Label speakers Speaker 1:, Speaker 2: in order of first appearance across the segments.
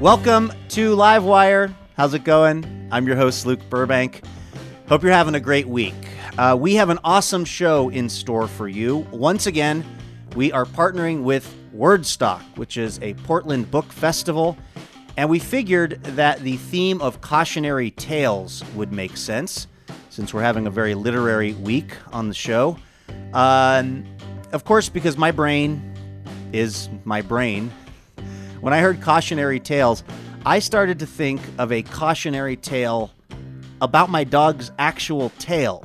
Speaker 1: Welcome to Livewire. How's it going? I'm your host, Luke Burbank. Hope you're having a great week. Uh, we have an awesome show in store for you. Once again, we are partnering with Wordstock, which is a Portland book festival, and we figured that the theme of cautionary tales would make sense since we're having a very literary week on the show. Um, of course, because my brain is my brain, when I heard cautionary tales, I started to think of a cautionary tale about my dog's actual tail,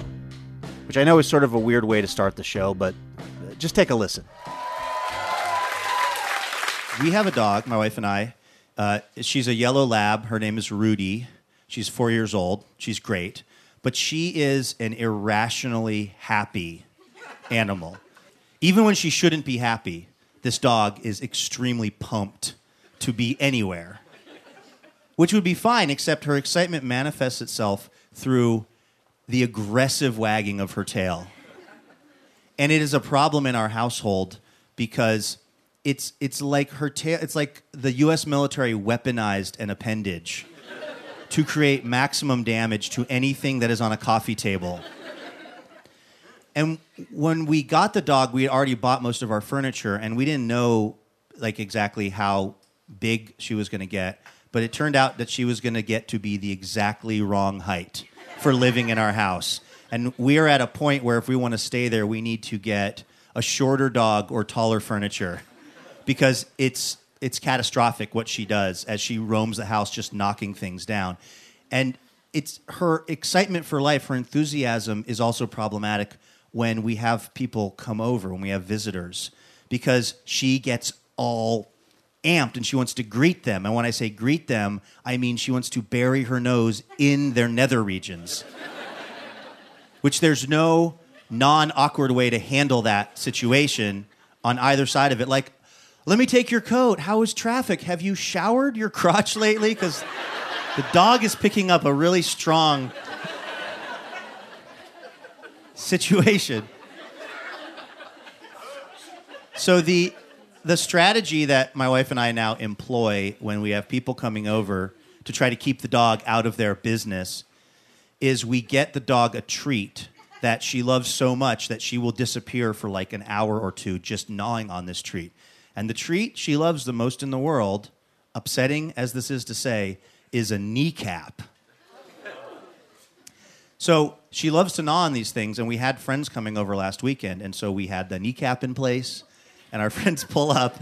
Speaker 1: which I know is sort of a weird way to start the show, but uh, just take a listen. We have a dog, my wife and I. Uh, she's a yellow lab. Her name is Rudy. She's four years old. She's great. But she is an irrationally happy animal. Even when she shouldn't be happy, this dog is extremely pumped to be anywhere. Which would be fine, except her excitement manifests itself through the aggressive wagging of her tail. And it is a problem in our household because it's, it's like her tail, it's like the US military weaponized an appendage to create maximum damage to anything that is on a coffee table. And when we got the dog, we had already bought most of our furniture, and we didn't know like exactly how big she was going to get. But it turned out that she was going to get to be the exactly wrong height for living in our house. And we are at a point where if we want to stay there, we need to get a shorter dog or taller furniture because it's it's catastrophic what she does as she roams the house just knocking things down. And it's her excitement for life, her enthusiasm is also problematic when we have people come over, when we have visitors, because she gets all amped and she wants to greet them. And when I say greet them, I mean she wants to bury her nose in their nether regions, which there's no non awkward way to handle that situation on either side of it. Like, let me take your coat. How is traffic? Have you showered your crotch lately? Because the dog is picking up a really strong situation. So the the strategy that my wife and I now employ when we have people coming over to try to keep the dog out of their business is we get the dog a treat that she loves so much that she will disappear for like an hour or two just gnawing on this treat. And the treat she loves the most in the world, upsetting as this is to say, is a kneecap. So she loves to gnaw on these things, and we had friends coming over last weekend, and so we had the kneecap in place, and our friends pull up,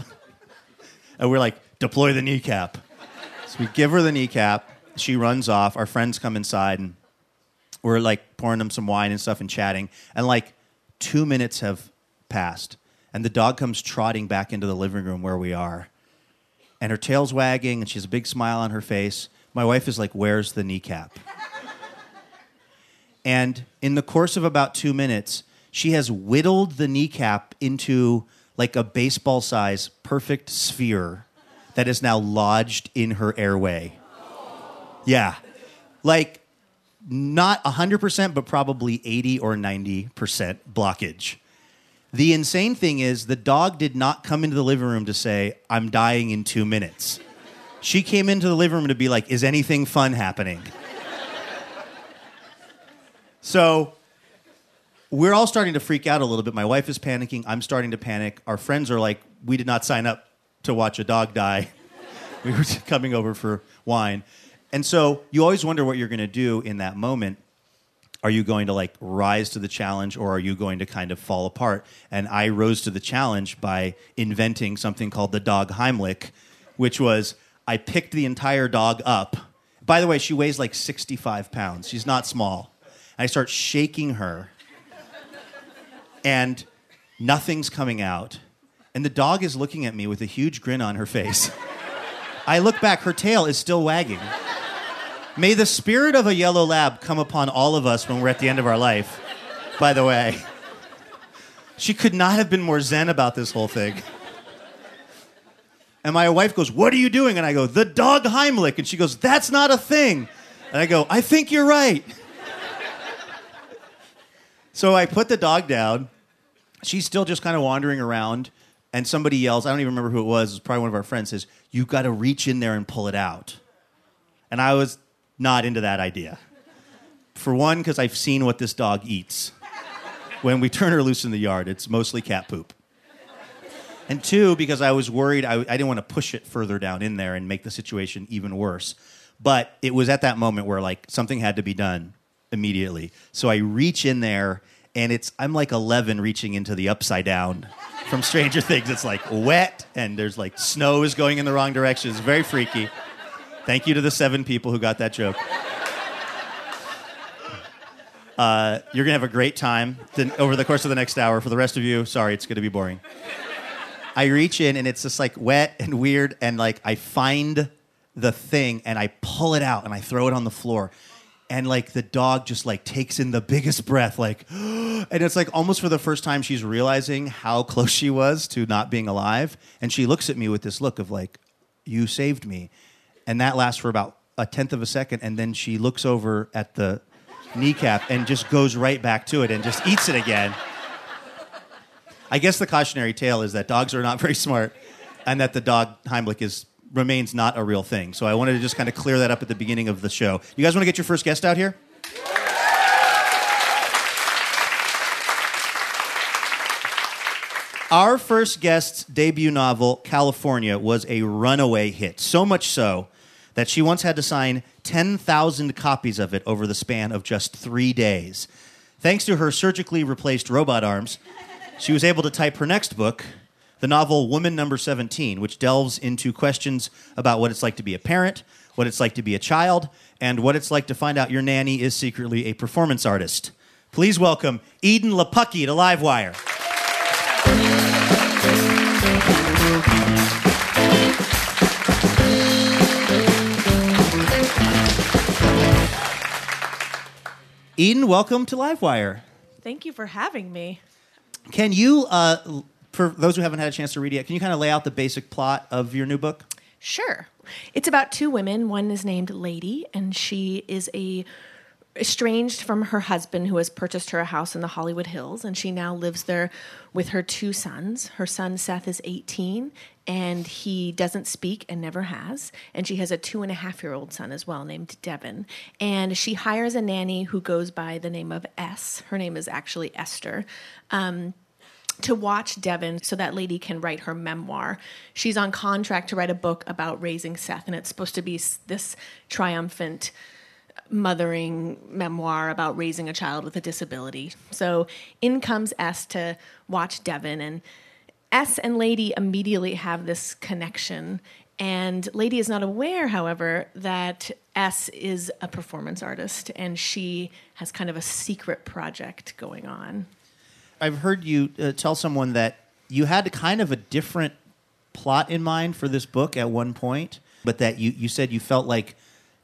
Speaker 1: and we're like, deploy the kneecap. So we give her the kneecap, she runs off, our friends come inside, and we're like pouring them some wine and stuff and chatting, and like two minutes have passed, and the dog comes trotting back into the living room where we are, and her tail's wagging, and she has a big smile on her face. My wife is like, Where's the kneecap? And in the course of about two minutes, she has whittled the kneecap into like a baseball size perfect sphere that is now lodged in her airway. Yeah. Like not 100%, but probably 80 or 90% blockage. The insane thing is, the dog did not come into the living room to say, I'm dying in two minutes. She came into the living room to be like, Is anything fun happening? So we're all starting to freak out a little bit. My wife is panicking. I'm starting to panic. Our friends are like, we did not sign up to watch a dog die. we were coming over for wine. And so you always wonder what you're going to do in that moment. Are you going to like rise to the challenge or are you going to kind of fall apart? And I rose to the challenge by inventing something called the dog Heimlich, which was I picked the entire dog up. By the way, she weighs like 65 pounds. She's not small. I start shaking her, and nothing's coming out. And the dog is looking at me with a huge grin on her face. I look back, her tail is still wagging. May the spirit of a yellow lab come upon all of us when we're at the end of our life, by the way. She could not have been more zen about this whole thing. And my wife goes, What are you doing? And I go, The dog Heimlich. And she goes, That's not a thing. And I go, I think you're right. So I put the dog down. She's still just kind of wandering around. and somebody yells, I don't even remember who it was, it was probably one of our friends, says, You got to reach in there and pull it out. And I was not into that idea. For one, because I've seen what this dog eats. When we turn her loose in the yard, it's mostly cat poop. And two, because I was worried, I, I didn't want to push it further down in there and make the situation even worse. But it was at that moment where like something had to be done immediately. So I reach in there and it's I'm like 11 reaching into the upside down from Stranger Things. It's like wet and there's like snow is going in the wrong direction. It's very freaky. Thank you to the seven people who got that joke. Uh, you're gonna have a great time over the course of the next hour. For the rest of you, sorry, it's gonna be boring. I reach in and it's just like wet and weird, and like I find the thing and I pull it out and I throw it on the floor. And like the dog just like takes in the biggest breath, like, and it's like almost for the first time she's realizing how close she was to not being alive. And she looks at me with this look of like, you saved me. And that lasts for about a tenth of a second. And then she looks over at the kneecap and just goes right back to it and just eats it again. I guess the cautionary tale is that dogs are not very smart and that the dog Heimlich is remains not a real thing. So I wanted to just kind of clear that up at the beginning of the show. You guys want to get your first guest out here? Our first guest's debut novel, California, was a runaway hit. So much so that she once had to sign 10,000 copies of it over the span of just three days. Thanks to her surgically replaced robot arms, she was able to type her next book, the novel Woman Number 17, which delves into questions about what it's like to be a parent, what it's like to be a child, and what it's like to find out your nanny is secretly a performance artist. Please welcome Edan Lepucki to Livewire. Edan, welcome to Livewire.
Speaker 2: Thank you for having me.
Speaker 1: Can you, uh, for those who haven't had a chance to read it yet, can you kind of lay out the basic plot of your new book?
Speaker 2: Sure. It's about two women. One is named Lady, and she is a estranged from her husband who has purchased her a house in the Hollywood Hills, and she now lives there with her two sons. Her son Seth is 18, and he doesn't speak and never has. And she has a two and a half year old son as well named Devin. And she hires a nanny who goes by the name of S. Her name is actually Esther. Um, to watch Devin so that lady can write her memoir. She's on contract to write a book about raising Seth, and it's supposed to be this triumphant mothering memoir about raising a child with a disability. So in comes S to watch Devin, and S and Lady immediately have this connection. And Lady is not aware, however, that S is a performance artist and she has kind of a secret project going on.
Speaker 1: I've heard you uh, tell someone that you had kind of a different plot in mind for this book at one point, but that you, you said you felt like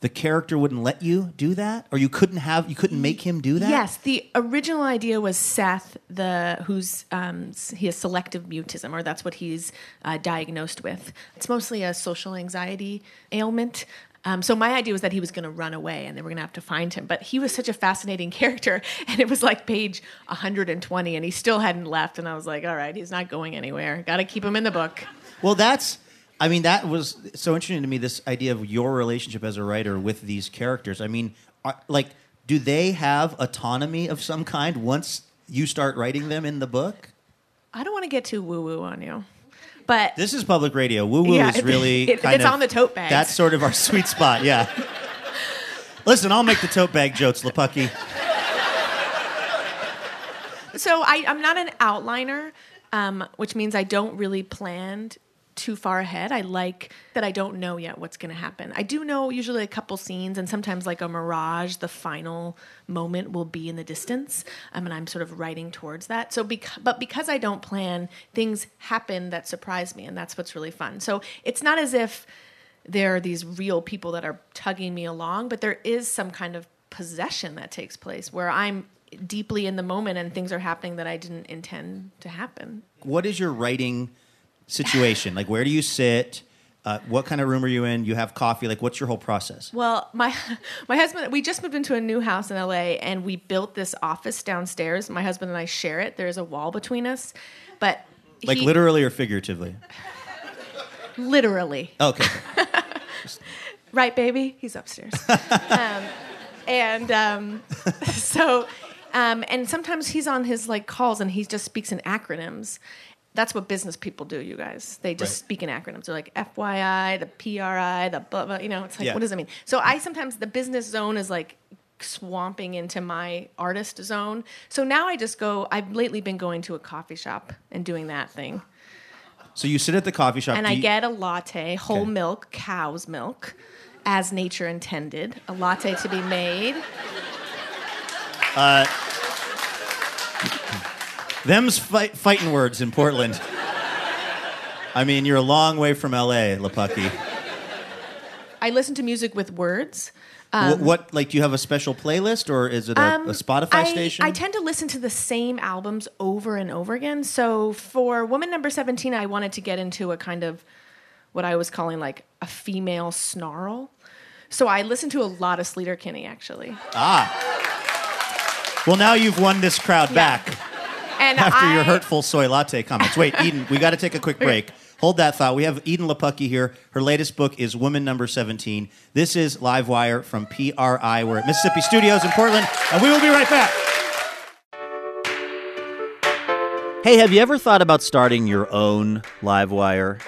Speaker 1: the character wouldn't let you do that or you couldn't have you couldn't make him do that?
Speaker 2: Yes the original idea was seth the who's um, he has selective mutism or that's what he's uh, diagnosed with. It's mostly a social anxiety ailment um, so my idea was that he was going to run away and they were going to have to find him. But he was such a fascinating character, and it was like page 120, and he still hadn't left. And I was like, all right, he's not going anywhere. Got to keep him in the book.
Speaker 1: Well, that's I mean, that was so interesting to me. This idea of your relationship as a writer with these characters. I mean, are, like, do they have autonomy of some kind once you start writing them in the book?
Speaker 2: I don't want to get too woo woo on you, but
Speaker 1: this is public radio. Woo woo
Speaker 2: yeah,
Speaker 1: is really
Speaker 2: it, it's on the tote bag.
Speaker 1: That's sort of our sweet spot. Yeah. Listen, I'll make the tote bag jokes, Lepucki.
Speaker 2: So I, I'm not an outliner, um, which means I don't really plan too far ahead. I like that I don't know yet what's going to happen. I do know usually a couple scenes, and sometimes like a mirage, the final moment will be in the distance, um, and I'm sort of writing towards that. So, but because I don't plan, things happen that surprise me, and that's what's really fun. So it's not as if there are these real people that are tugging me along, but there is some kind of possession that takes place where I'm deeply in the moment and things are happening that I didn't intend to happen.
Speaker 1: What is your writing? Situation? like, where do you sit? Uh, what kind of room are you in? You have coffee. Like, what's your whole process?
Speaker 2: Well, my my husband, we just moved into a new house in LA, and we built this office downstairs. My husband and I share it. There's a wall between us, but
Speaker 1: Like
Speaker 2: he-
Speaker 1: literally or figuratively?
Speaker 2: literally.
Speaker 1: Okay.
Speaker 2: Right, baby? He's upstairs. um, and um, so, um, and sometimes he's on his like calls and he just speaks in acronyms. That's what business people do, you guys. They just
Speaker 1: Right.
Speaker 2: speak in acronyms. They're like FYI, the PRI, the blah, blah. You know, it's like,
Speaker 1: Yeah.
Speaker 2: what does that mean? So I sometimes, the business zone is like swamping into my artist zone. So now I just go, I've lately been going to a coffee shop and doing that thing.
Speaker 1: So you sit at the coffee shop.
Speaker 2: And I
Speaker 1: you-
Speaker 2: get a latte, whole
Speaker 1: Okay.
Speaker 2: milk, cow's milk, as nature intended. A latte to be made.
Speaker 1: Uh, Them's fight, fighting words in Portland. I mean, you're a long way from LA, Lepucki.
Speaker 2: I listen to music with words.
Speaker 1: what, what, like, do you have a special playlist or is it a, a Spotify
Speaker 2: Um, I,
Speaker 1: station?
Speaker 2: I tend to listen to the same albums over and over again. So for Woman Number 17, I wanted to get into a kind of what I was calling like a female snarl. So I listened to a lot of Sleater Kinney actually. Ah.
Speaker 1: Well, now you've won this crowd back
Speaker 2: And
Speaker 1: after
Speaker 2: I,
Speaker 1: your hurtful soy latte comments. Wait, Edan, we got to take a quick break. Hold that thought. We have Edan Lepucki here. Her latest book is Woman Number 17. This is Livewire from PRI. We're at Mississippi Studios in Portland, and we will be right back. Hey, have you ever thought about starting your own Livewire?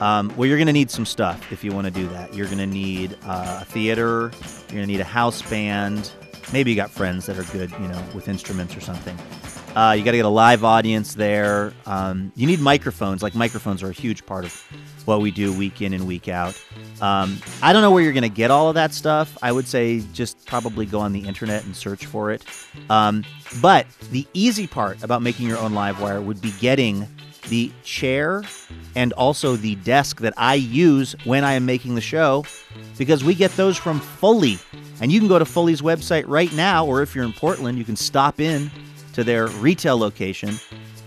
Speaker 1: Um, well, you're going to need some stuff if you want to do that. You're going to need uh, a theater. You're going to need a house band. Maybe you got friends that are good, you know, with instruments or something. Uh, you got to get a live audience there. Um, you need microphones. Like microphones are a huge part of what we do week in and week out. Um, I don't know where you're going to get all of that stuff. I would say just probably go on the internet and search for it. Um, but the easy part about making your own live wire would be getting the chair and also the desk that I use when I am making the show because we get those from Fully. And you can go to Fully's website right now, or if you're in Portland, you can stop in to their retail location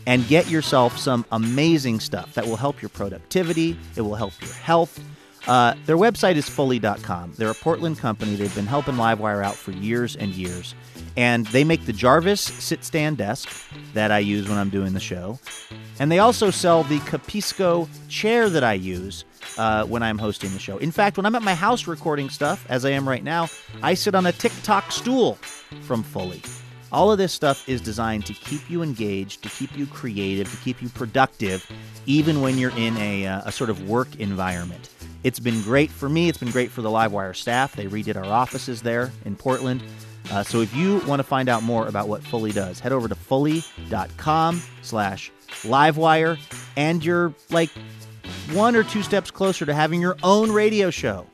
Speaker 1: and get yourself some amazing stuff that will help your productivity, it will help your health. Uh, their website is fully.com. They're a Portland company. They've been helping Livewire out for years and years. And they make the Jarvis sit stand desk that I use when I'm doing the show. And they also sell the Capisco chair that I use uh, when I'm hosting the show. In fact, when I'm at my house recording stuff, as I am right now, I sit on a TikTok stool from Fully. All of this stuff is designed to keep you engaged, to keep you creative, to keep you productive, even when you're in a, uh, a sort of work environment. It's been great for me. It's been great for the Livewire staff. They redid our offices there in Portland. Uh, so if you want to find out more about what Fully does, head over to fully.com slash livewire, and you're like one or two steps closer to having your own radio show.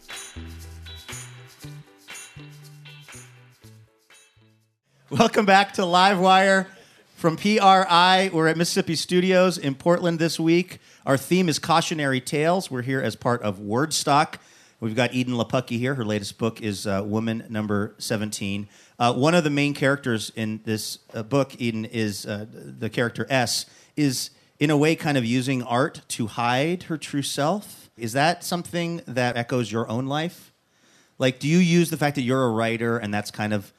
Speaker 1: Welcome back to Livewire from PRI. We're at Mississippi Studios in Portland this week. Our theme is cautionary tales. We're here as part of Wordstock. We've got Edan Lepucki here. Her latest book is uh, Woman Number 17. Uh, one of the main characters in this uh, book, Edan, is uh, the character S, is in a way kind of using art to hide her true self. Is that something that echoes your own life? Like, do you use the fact that you're a writer and that's kind of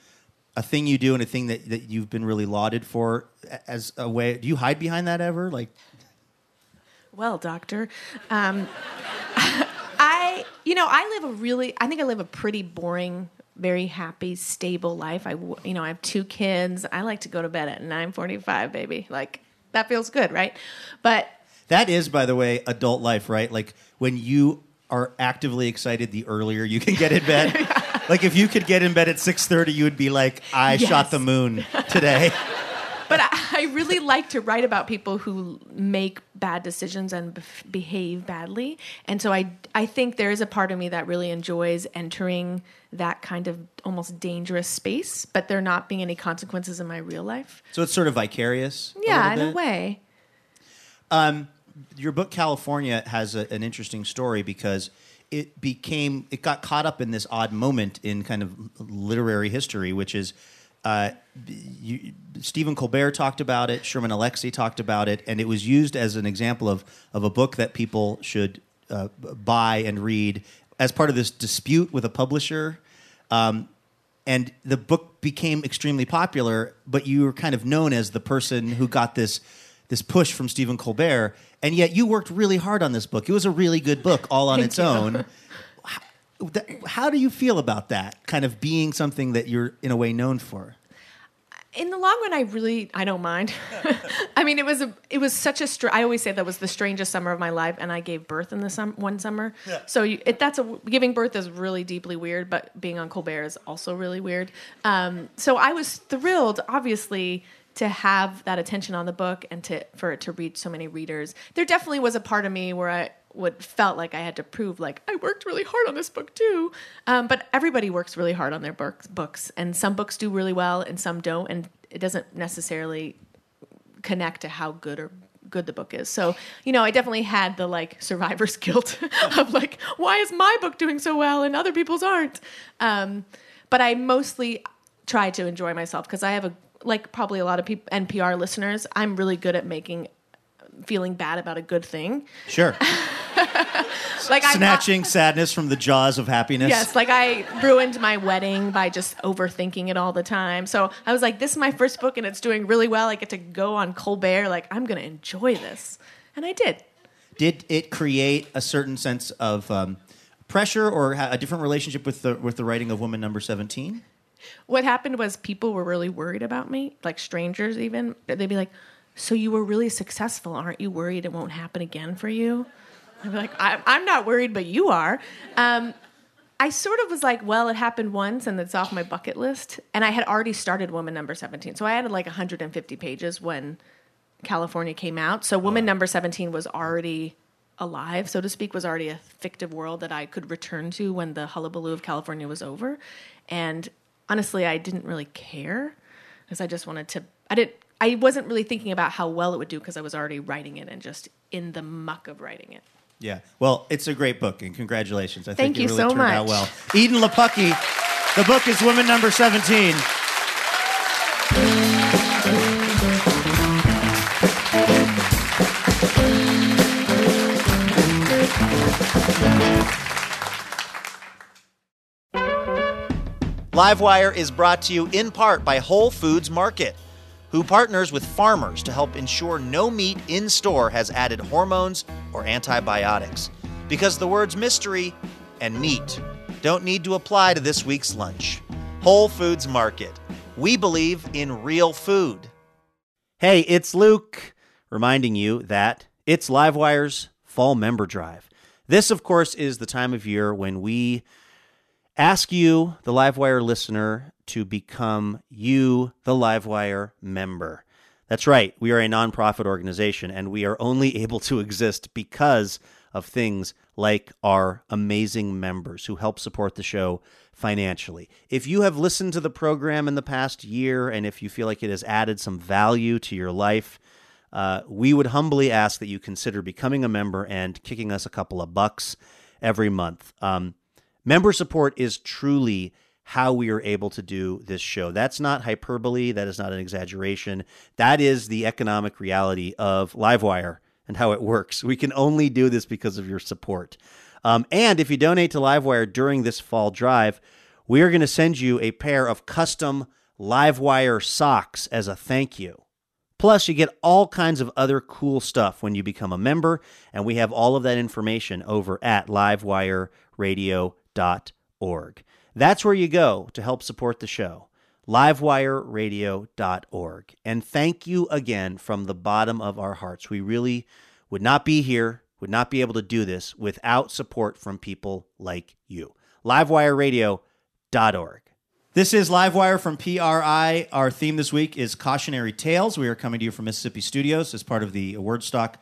Speaker 1: a thing you do and a thing that, that you've been really lauded for as a way? Do you hide behind that ever? Like,
Speaker 2: Well, doctor, um, I, you know, I live a really, I think I live a pretty boring, very happy, stable life. i you know, I have two kids. I like to go to bed at nine forty-five, baby. Like that feels good, right? But
Speaker 1: that is, by the way, adult life, right? Like when you are actively excited, the earlier you can get in bed. like if you could get in bed at six thirty, you would be like, "I
Speaker 2: Yes.
Speaker 1: shot the moon today."
Speaker 2: but I, I really like to write about people who make bad decisions and behave badly. And so I, I think there is a part of me that really enjoys entering that kind of almost dangerous space, but there not being any consequences in my real life.
Speaker 1: so it's sort of vicarious. a
Speaker 2: Yeah, in
Speaker 1: little
Speaker 2: a way.
Speaker 1: Um, your book California has a, an interesting story because it became it got caught up in this odd moment in kind of literary history, which is uh, you, Stephen Colbert talked about it, Sherman Alexie talked about it, and it was used as an example of of a book that people should uh, buy and read as part of this dispute with a publisher. Um, and the book became extremely popular, but you were kind of known as the person who got this this push from Stephen Colbert, and yet you worked really hard on this book. It was a really good book all on its
Speaker 2: you.
Speaker 1: own. How, how do you feel about that kind of being something that you're in a way known for?
Speaker 2: in the long run, I really I don't mind. I mean, it was a it was such a str- I always say that was the strangest summer of my life, and I gave birth in the sum- one summer. yeah. So you, it, that's a giving birth is really deeply weird, but being on Colbert is also really weird. Um, so I was thrilled, obviously. To have that attention on the book and to for it to reach so many readers, there definitely was a part of me where I would felt like I had to prove like I worked really hard on this book too. Um, but everybody works really hard on their books, books, and some books do really well and some don't, and it doesn't necessarily connect to how good or good the book is. So, you know, I definitely had the like survivor's guilt of like, why is my book doing so well and other people's aren't? Um, but I mostly try to enjoy myself because I have a like probably a lot of people NPR listeners. I'm really good at making feeling bad about a good thing.
Speaker 1: Sure.
Speaker 2: Like
Speaker 1: Snatching sadness from the jaws of happiness.
Speaker 2: Yes, like I ruined my wedding by just overthinking it all the time. So I was like, this is my first book and it's doing really well. I get to go on Colbert. Like, I'm going to enjoy this. And I did.
Speaker 1: Did it create a certain sense of um, pressure or a different relationship with the with the writing of Woman Number Seventeen?
Speaker 2: What happened was people were really worried about me, like strangers even. They'd be like, So you were really successful. Aren't you worried it won't happen again for you? I'd be like, I- I'm not worried, but you are. Um, I sort of was like, well, it happened once and it's off my bucket list. And I had already started Woman Number 17. So I added like 150 pages when California came out. So Woman Number 17 was already alive, so to speak, was already a fictive world that I could return to when the hullabaloo of California was over. And honestly, I didn't really care because I just wanted to, I didn't, I wasn't really thinking about how well it would do because I was already writing it and just in the muck of writing it.
Speaker 1: Yeah. Well, it's a great book, and congratulations. I
Speaker 2: Thank
Speaker 1: think it
Speaker 2: you
Speaker 1: really
Speaker 2: so
Speaker 1: turned out
Speaker 2: much.
Speaker 1: well. Edan Lepucki. The book is Woman Number Seventeen.
Speaker 3: Livewire is brought to you in part by Whole Foods Market, who partners with farmers to help ensure no meat in store has added hormones or antibiotics. Because the words mystery and meat don't need to apply to this week's lunch. Whole Foods Market. We believe in real food.
Speaker 1: Hey, it's Luke, reminding you that it's Livewire's Fall Member Drive. This, of course, is the time of year when we ask you, the Livewire listener, to become you, the Livewire member. That's right, we are a nonprofit organization, and we are only able to exist because of things like our amazing members who help support the show financially. If you have listened to the program in the past year, and if you feel like it has added some value to your life, uh, we would humbly ask that you consider becoming a member and kicking us a couple of bucks every month. Um, member support is truly how we are able to do this show. That's not hyperbole. That is not an exaggeration. That is the economic reality of Livewire and how it works. We can only do this because of your support. Um, and if you donate to Livewire during this fall drive, we are going to send you a pair of custom Livewire socks as a thank you. Plus, you get all kinds of other cool stuff when you become a member, and we have all of that information over at livewireradio.org. That's where you go to help support the show. livewireradio.org. And thank you again from the bottom of our hearts. We really would not be here, would not be able to do this without support from people like you. livewireradio.org. This is Livewire from PRI. Our theme this week is Cautionary Tales. We are coming to you from Mississippi Studios as part of the Wordstock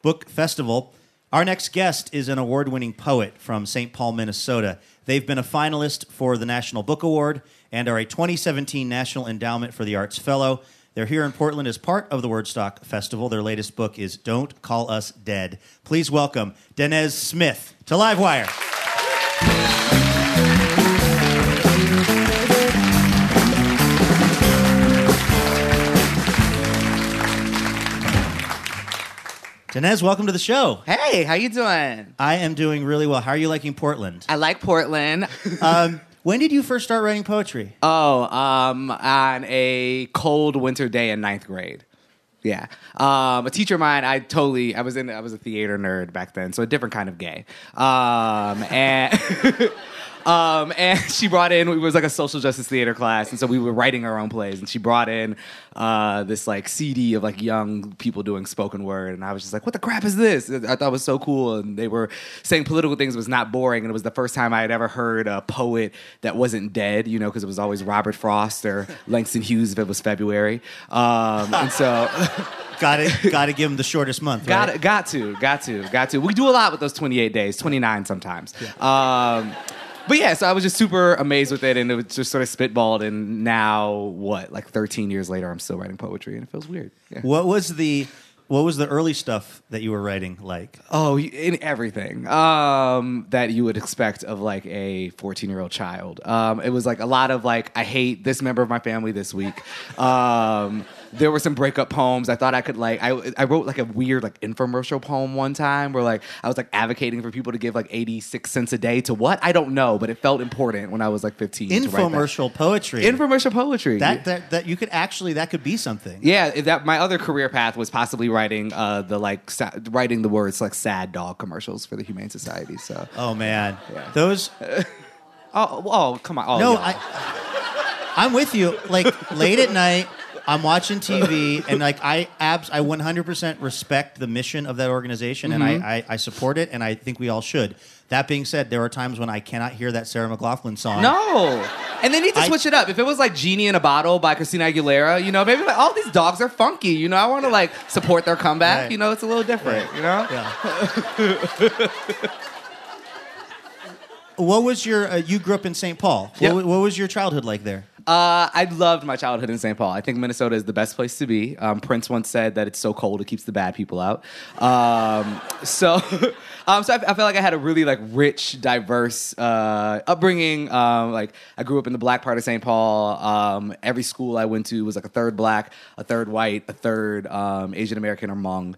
Speaker 1: Book Festival. Our next guest is an award winning poet from St. Paul, Minnesota. They've been a finalist for the National Book Award and are a 2017 National Endowment for the Arts Fellow. They're here in Portland as part of the Wordstock Festival. Their latest book is Don't Call Us Dead. Please welcome Danez Smith to Livewire. Danez, welcome to the show.
Speaker 4: Hey, how you doing?
Speaker 1: I am doing really well. How are you liking Portland?
Speaker 4: I like Portland.
Speaker 1: Um, when did you first start writing poetry?
Speaker 4: oh, um, on a cold winter day in ninth grade. Yeah. Um, a teacher of mine, I totally, I was in, I was a theater nerd back then, so a different kind of gay. Um, and. Um, and she brought in, it was like a social justice theater class. And so we were writing our own plays. And she brought in uh, this like CD of like young people doing spoken word. And I was just like, what the crap is this? I thought it was so cool. And they were saying political things was not boring. And it was the first time I had ever heard a poet that wasn't dead, you know, because it was always Robert Frost or Langston Hughes if it was February. Um, and so.
Speaker 1: got to got to give them the shortest month.
Speaker 4: Got
Speaker 1: right?
Speaker 4: it, got to, got to, got to. We do a lot with those 28 days, 29 sometimes. Um, but yeah, so I was just super amazed with it, and it was just sort of spitballed. And now, what, like 13 years later, I'm still writing poetry, and it feels weird. Yeah.
Speaker 1: What was the what was the early stuff that you were writing like?
Speaker 4: Oh, in everything um, that you would expect of like a 14 year old child. Um, it was like a lot of like, I hate this member of my family this week. Um, there were some breakup poems. I thought I could like, I, I wrote like a weird like infomercial poem one time where like I was like advocating for people to give like 86 cents a day to what? I don't know, but it felt important when I was like 15. to write that.
Speaker 1: Infomercial poetry.
Speaker 4: Infomercial poetry.
Speaker 1: that, that that you could actually that could be something.
Speaker 4: Yeah, that my other career path was possibly writing uh, the like sa- writing the words like sad dog commercials for the Humane Society. So
Speaker 1: Oh man,
Speaker 4: Yeah.
Speaker 1: those.
Speaker 4: oh oh come on oh
Speaker 1: No,
Speaker 4: yeah.
Speaker 1: I. I'm with you. Like late at night, I'm watching TV, and like I abs, I 100% respect the mission of that organization, and
Speaker 4: Mm-hmm.
Speaker 1: I, I I support it, and I think we all should. That being said, there are times when I cannot hear that Sarah McLachlan song.
Speaker 4: no. And they need to
Speaker 1: I-
Speaker 4: switch it up. If it was like Genie in a Bottle by Christina Aguilera, you know, maybe like all these dogs are funky. You know, I want to like support their comeback.
Speaker 1: Right.
Speaker 4: You know, it's a little different. You know.
Speaker 1: Yeah. what was your? Uh, you grew up in St. Paul. What,
Speaker 4: Yep.
Speaker 1: wa- what was your childhood like there?
Speaker 4: Uh, I loved my childhood in St. Paul. I think Minnesota is the best place to be. Um, Prince once said that it's so cold it keeps the bad people out. Um, so, um, so I, I feel like I had a really like rich, diverse uh, upbringing. Um, like I grew up in the black part of St. Paul. Um, every school I went to was like a third black, a third white, a third um, Asian American or Hmong,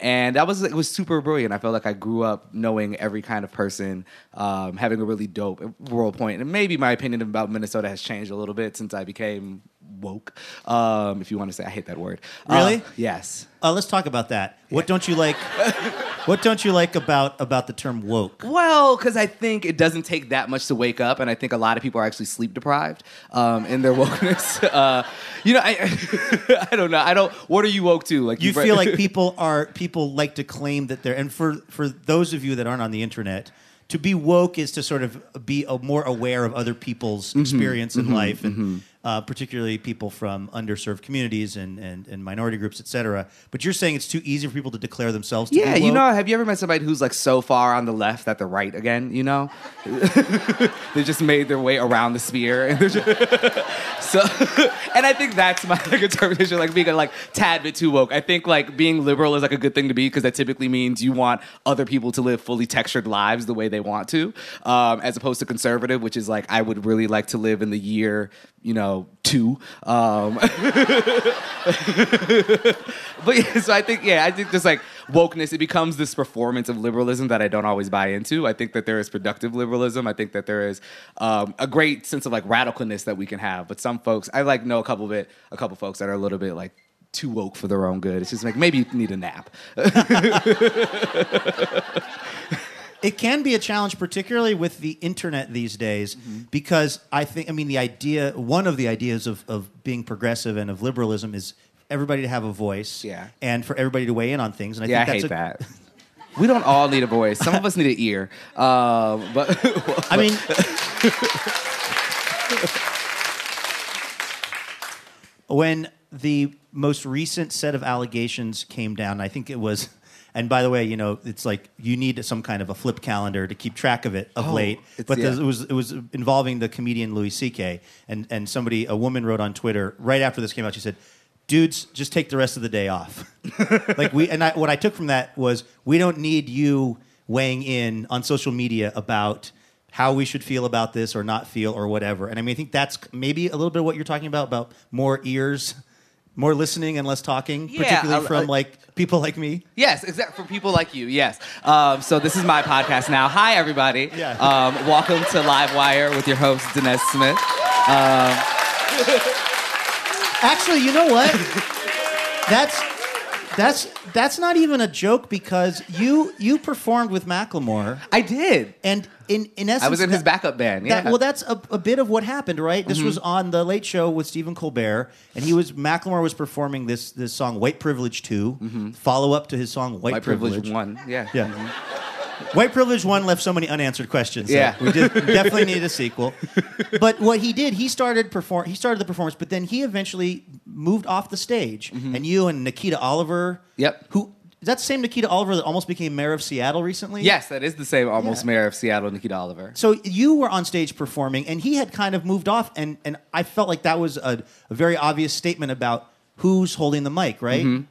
Speaker 4: and that was it was super brilliant. I felt like I grew up knowing every kind of person, having a really dope world point. And maybe my opinion about Minnesota has changed a little bit since I became woke. Um, if you want to say, I hate that word.
Speaker 1: Really?
Speaker 4: Uh, yes.
Speaker 1: Uh, let's talk about that. What don't you like? what don't you like about about the term woke?
Speaker 4: Well, because I think it doesn't take that much to wake up, and I think a lot of people are actually sleep deprived um, in their wokeness. Uh, you know, I, I don't know. I don't. What are you woke to? Like
Speaker 1: you feel like people are people like to claim that they're and for for those of you that aren't on the internet to be woke is to sort of be a, more aware of other people's
Speaker 4: Mm-hmm.
Speaker 1: experience in life and uh, particularly people from underserved communities and, and, and minority groups etc but you're saying it's too easy for people to declare themselves to
Speaker 4: Yeah, you know, have you ever met somebody who's like so far on the left that they're right again? You know, they just made their way around the sphere, and they're just so. And I think that's my like interpretation, like being a like tad bit too woke. I think like being liberal is like a good thing to be because that typically means you want other people to live fully textured lives the way they want to, um, as opposed to conservative, which is like I would really like to live in the year you know two. Um, but yeah, so I think yeah, I think just like wokeness, it becomes this performance of liberalism that I don't always buy into. I think that there is productive liberalism. I think that there is um, a great sense of like radicalness that we can have. But some folks, I like know a couple bit, a couple folks that are a little bit like too woke for their own good. It's just like maybe you need a nap.
Speaker 1: it can be a challenge, particularly with the internet these days,
Speaker 4: Mm-hmm.
Speaker 1: because I think, I mean, the idea, one of the ideas of, of being progressive and of liberalism is everybody to have a voice
Speaker 4: Yeah.
Speaker 1: and for everybody to weigh in on things. And I
Speaker 4: yeah, I hate
Speaker 1: a,
Speaker 4: that. We don't all need a voice. Some of us need an ear. Um, but
Speaker 1: I mean, when the most recent set of allegations came down, I think it was, and by the way, you know, it's like you need some kind of a flip calendar to keep track of it of
Speaker 4: Oh,
Speaker 1: late. But
Speaker 4: yeah.
Speaker 1: it was it was involving the comedian Louis C.K. and and somebody, a woman, wrote on Twitter right after this came out. She said. Dudes, just take the rest of the day off. like we, and I, what I took from that was we don't need you weighing in on social media about how we should feel about this or not feel or whatever. And I mean, I think that's maybe a little bit of what you're talking about about more ears, more listening and less talking,
Speaker 4: Yeah,
Speaker 1: particularly
Speaker 4: I-
Speaker 1: from
Speaker 4: I-
Speaker 1: like people like me.
Speaker 4: Yes, except for people like you. Yes. Um, so this is my podcast now. Hi, everybody.
Speaker 1: Yeah.
Speaker 4: Um, welcome to Live Wire with your host Danez Smith.
Speaker 1: Actually, you know what? That's that's that's not even a joke because you you performed with Macklemore
Speaker 4: I did.
Speaker 1: and in in essence
Speaker 4: I was in his
Speaker 1: that-
Speaker 4: backup band. Yeah.
Speaker 1: That, well, that's a, a bit of what happened, right? This mm-hmm. was on the Late Show with Stephen Colbert, and he was Macklemore was performing this this song "White Privilege 2 mm-hmm. follow up to his song "White,
Speaker 4: White privilege, one. Yeah.
Speaker 1: Yeah. Mm-hmm. White Privilege One left so many unanswered questions.
Speaker 4: Yeah.
Speaker 1: we did, definitely need a sequel. But what he did, he started perform. He started the performance, but then he eventually moved off the stage, and you and Nikita Oliver.
Speaker 4: Yep.
Speaker 1: Who is that the same Nikita Oliver that almost became mayor of Seattle recently?
Speaker 4: Yes, that is the same almost
Speaker 1: Yeah.
Speaker 4: mayor of Seattle, Nikita Oliver.
Speaker 1: So you were on stage performing, and he had kind of moved off, and, and I felt like that was a, a very obvious statement about who's holding the mic, right?
Speaker 4: Mm-hmm.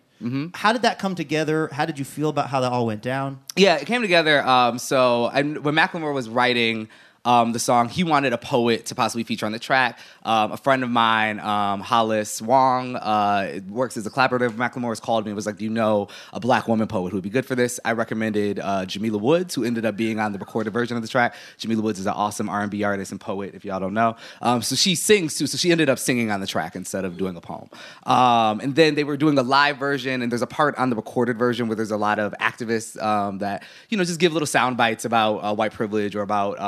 Speaker 1: How did that come together? How did you feel about how that all went down?
Speaker 4: Yeah, it came together. Um, so I, when Macklemore was writing um, the song, he wanted a poet to possibly feature on the track. Um, a friend of mine, um, Hollis Wong, uh, works as a collaborative. Macklemore's called me and was like, "Do you know a black woman poet who would be good for this?" I recommended uh, Jamila Woods, who ended up being on the recorded version of the track. Jamila Woods is an awesome R&B artist and poet, if y'all don't know. Um, so she sings too. So she ended up singing on the track instead of doing a poem. Um, and then they were doing a live version, and there's a part on the recorded version where there's a lot of activists um, that you know just give little sound bites about uh, white privilege or about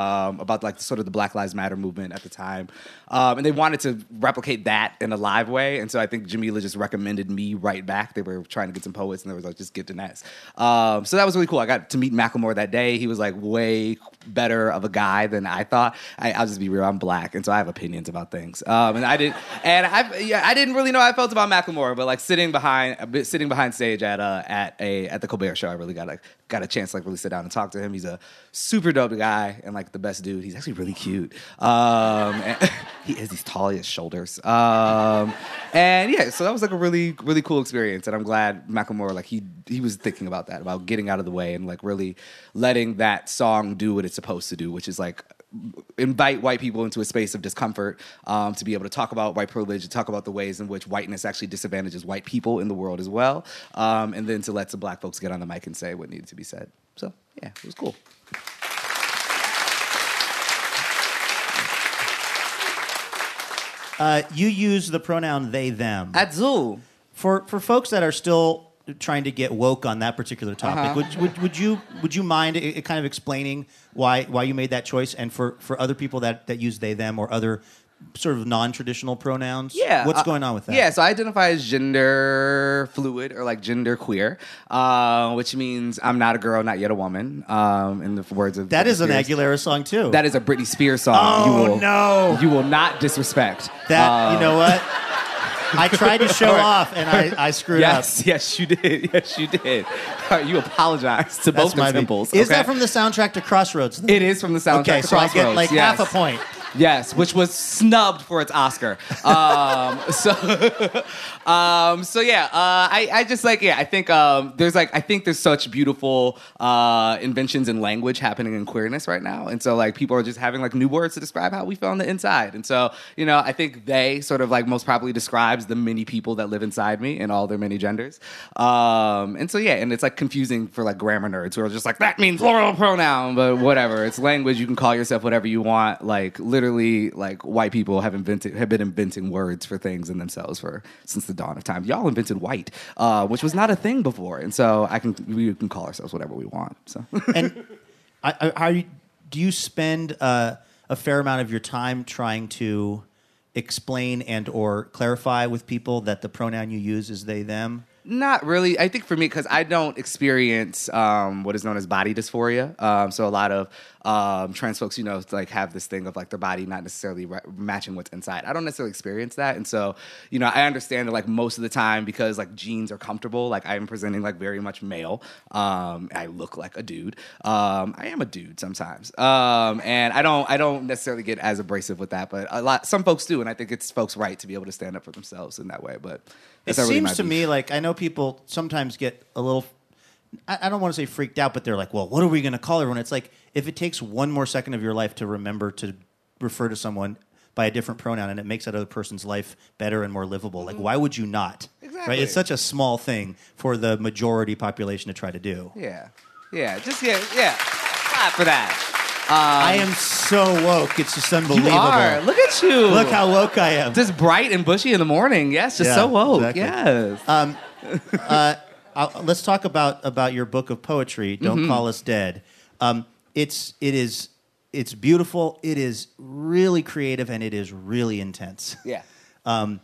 Speaker 4: about like sort of the Black Lives Matter movement at the time. Um, and they wanted to replicate that in a live way, and so I think Jamila just recommended me right back. They were trying to get some poets, and they were like, just get Ness. Um, so that was really cool. I got to meet Macklemore that day. He was like way better of a guy than I thought. I, I'll just be real. I'm black, and so I have opinions about things. Um, and I didn't, and I, yeah, I didn't really know how I felt about Macklemore, but like sitting behind, sitting behind stage at uh, at a at the Colbert Show, I really got like got a chance to like really sit down and talk to him. He's a super dope guy and like the best dude. He's actually really cute. Um, he is. He's tall. Has shoulders. Um, and yeah, so that was like a really really cool experience, and I'm glad Macklemore like he he was thinking about that about getting out of the way and like really letting that song do what it's supposed to do, which is like invite white people into a space of discomfort um, to be able to talk about white privilege, to talk about the ways in which whiteness actually disadvantages white people in the world as well, um, and then to let some black folks get on the mic and say what needed to be said. So yeah, it was cool.
Speaker 1: Uh, you use the pronoun they them.
Speaker 4: Adzul.
Speaker 1: for for folks that are still trying to get woke on that particular topic,
Speaker 4: Uh-huh.
Speaker 1: would, would would you would you mind i- i- kind of explaining why why you made that choice? And for for other people that that use they them or other sort of non traditional pronouns,
Speaker 4: Yeah.
Speaker 1: what's
Speaker 4: uh,
Speaker 1: going on with that?
Speaker 4: Yeah, so I identify as gender fluid or like gender queer, uh, which means I'm not a girl, not yet a woman. Um, in the words of
Speaker 1: that
Speaker 4: Britney
Speaker 1: is an
Speaker 4: Spears.
Speaker 1: Aguilera song too.
Speaker 4: That is a Britney Spears song.
Speaker 1: Oh,
Speaker 4: you will,
Speaker 1: no.
Speaker 4: You will not disrespect.
Speaker 1: that
Speaker 4: Um,
Speaker 1: you know what. I tried to show off and I, I screwed
Speaker 4: Yes,
Speaker 1: up.
Speaker 4: yes, yes, you did. Yes, you did. Right, you apologize to
Speaker 1: That's
Speaker 4: both
Speaker 1: my
Speaker 4: temples.
Speaker 1: Is
Speaker 4: okay?
Speaker 1: that from the soundtrack to Crossroads?
Speaker 4: It is from the soundtrack.
Speaker 1: okay,
Speaker 4: to
Speaker 1: so I get like
Speaker 4: yes.
Speaker 1: half a point.
Speaker 4: Yes, which was snubbed for its Oscar. Um, so, um, so yeah, uh, I, I just like yeah. I think um, there's like I think there's such beautiful uh, inventions in language happening in queerness right now, and so like people are just having like new words to describe how we feel on the inside, and so you know I think they sort of like most probably describes the many people that live inside me and all their many genders, um, and so yeah, and it's like confusing for like grammar nerds who are just like that means plural pronoun, but whatever, it's language. You can call yourself whatever you want. Like literally, like white people have invented have been inventing words for things in themselves for since the dawn of time. Y'all invented white, uh, which was not a thing before, and so I can we can call ourselves whatever we want. So
Speaker 1: and I, I, how you, do you spend uh, a fair amount of your time trying to explain and or clarify with people that the pronoun you use is they them?
Speaker 4: Not really. I think for me, because I don't experience um, what is known as body dysphoria. Um, so a lot of um, trans folks, you know, like have this thing of like their body not necessarily re- matching what's inside. I don't necessarily experience that, and so you know, I understand that like most of the time because like jeans are comfortable. Like I am presenting like very much male. Um, I look like a dude. Um, I am a dude sometimes, um, and I don't I don't necessarily get as abrasive with that, but a lot some folks do, and I think it's folks' right to be able to stand up for themselves in that way. But
Speaker 1: It
Speaker 4: really
Speaker 1: seems to
Speaker 4: beef.
Speaker 1: me like I know people sometimes get a little. I, I don't want to say freaked out, but they're like, "Well, what are we going to call everyone?" It's like if it takes one more second of your life to remember to refer to someone by a different pronoun and it makes that other person's life better and more livable. Like, why would you not?
Speaker 4: Exactly. Right?
Speaker 1: It's such a small thing for the majority population to try to do.
Speaker 4: Yeah. Yeah. Just yeah, yeah. Clap for that.
Speaker 1: I am so woke. It's just unbelievable.
Speaker 4: You are. Look at you.
Speaker 1: Look how woke I am.
Speaker 4: just bright and bushy in the morning. Yes, just
Speaker 1: Yeah,
Speaker 4: so woke.
Speaker 1: exactly.
Speaker 4: Yes.
Speaker 1: Um, uh, let's talk about about your book of poetry. Don't
Speaker 4: Mm-hmm.
Speaker 1: call us dead. Um, it's it is it's beautiful. It is really creative and it is really intense.
Speaker 4: Yeah.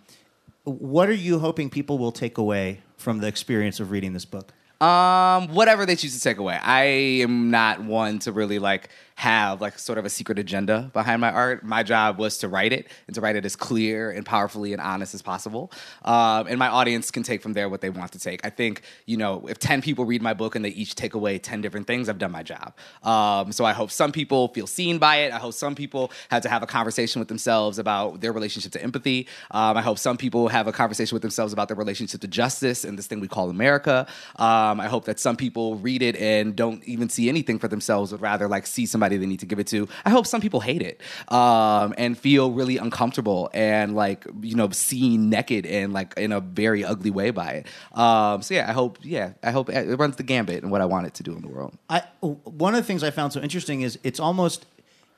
Speaker 1: What are you hoping people will take away from the experience of reading this book?
Speaker 4: Um, whatever they choose to take away. I am not one to really like have like sort of a secret agenda behind my art. My job was to write it and to write it as clear and powerfully and honest as possible. Um, and my audience can take from there what they want to take. I think, you know, if 10 people read my book and they each take away 10 different things, I've done my job. Um, so I hope some people feel seen by it. I hope some people had to have a conversation with themselves about their relationship to empathy. Um, I hope some people have a conversation with themselves about their relationship to justice and this thing we call America. Um, I hope that some people read it and don't even see anything for themselves, but rather like see somebody they need to give it to. I hope some people hate it um, and feel really uncomfortable and like you know seen naked and like in a very ugly way by it. Um, so yeah, I hope yeah, I hope it runs the gambit and what I want it to do in the world.
Speaker 1: I one of the things I found so interesting is it's almost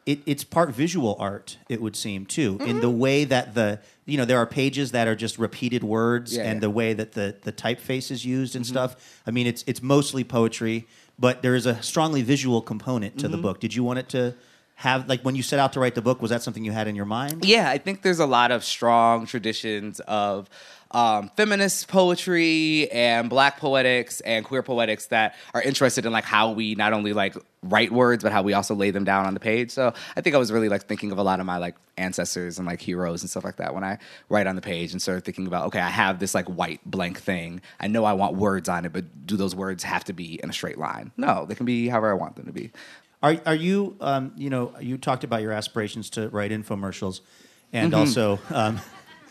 Speaker 1: it, it's part visual art. It would seem too in
Speaker 4: Mm-hmm.
Speaker 1: the way that the you know there are pages that are just repeated words
Speaker 4: Yeah,
Speaker 1: and
Speaker 4: yeah. Mm-hmm.
Speaker 1: the way that the the typeface is used and stuff. I mean, it's it's mostly poetry, but there is a strongly visual component to the
Speaker 4: Mm-hmm.
Speaker 1: book. Did you want it to have like when you set out to write the book? Was that something you had in your mind?
Speaker 4: Yeah, I think there's a lot of strong traditions of um, feminist poetry and black poetics and queer poetics that are interested in like how we not only like write words but how we also lay them down on the page. So I think I was really like thinking of a lot of my like ancestors and like heroes and stuff like that when I write on the page and started thinking about okay, I have this like white blank thing. I know I want words on it, but do those words have to be in a straight line? No, they can be however I want them to be.
Speaker 1: Are are you um, you know you talked about your aspirations to write infomercials, and also um,